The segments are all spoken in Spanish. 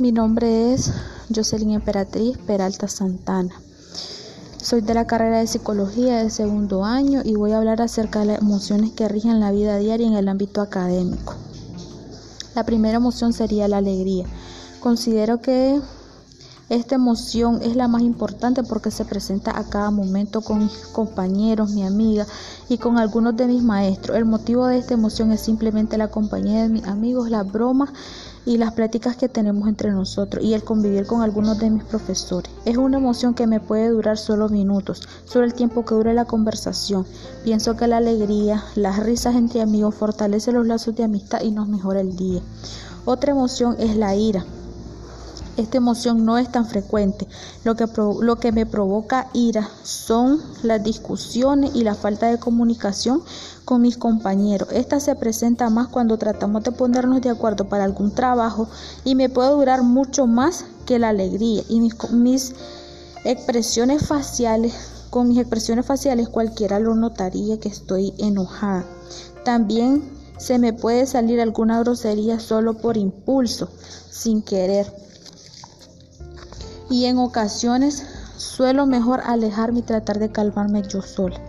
Mi nombre es Jocelyn Emperatriz Peralta Santana. Soy de la carrera de psicología de segundo año y voy a hablar acerca de las emociones que rigen la vida diaria en el ámbito académico. La primera emoción sería la alegría. Considero que esta emoción es la más importante porque se presenta a cada momento con mis compañeros, mi amiga y con algunos de mis maestros. El motivo de esta emoción es simplemente la compañía de mis amigos, las bromas y las pláticas que tenemos entre nosotros y el convivir con algunos de mis profesores. Es una emoción que me puede durar solo minutos, solo el tiempo que dure la conversación. Pienso que la alegría, las risas entre amigos fortalece los lazos de amistad y nos mejora el día. Otra emoción es la ira. Esta emoción no es tan frecuente. Lo que, me provoca ira son las discusiones y la falta de comunicación con mis compañeros. Esta se presenta más cuando tratamos de ponernos de acuerdo para algún trabajo y me puede durar mucho más que la alegría y mis, mis expresiones faciales. Con mis expresiones faciales cualquiera lo notaría que estoy enojada. También se me puede salir alguna grosería solo por impulso, sin querer y en ocasiones suelo mejor alejarme y tratar de calmarme yo sola.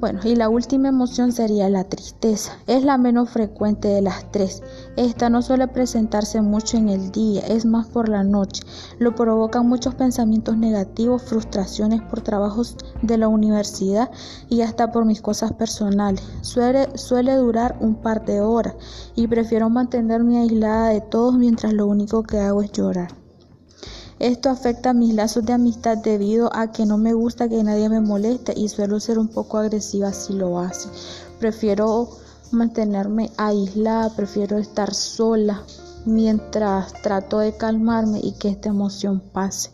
Bueno, y la última emoción sería la tristeza. Es la menos frecuente de las tres. Esta no suele presentarse mucho en el día, es más por la noche. Lo provocan muchos pensamientos negativos, frustraciones por trabajos de la universidad y hasta por mis cosas personales. Suele, suele durar un par de horas y prefiero mantenerme aislada de todos mientras lo único que hago es llorar. Esto afecta mis lazos de amistad debido a que no me gusta que nadie me moleste y suelo ser un poco agresiva si lo hace. Prefiero mantenerme aislada, prefiero estar sola mientras trato de calmarme y que esta emoción pase.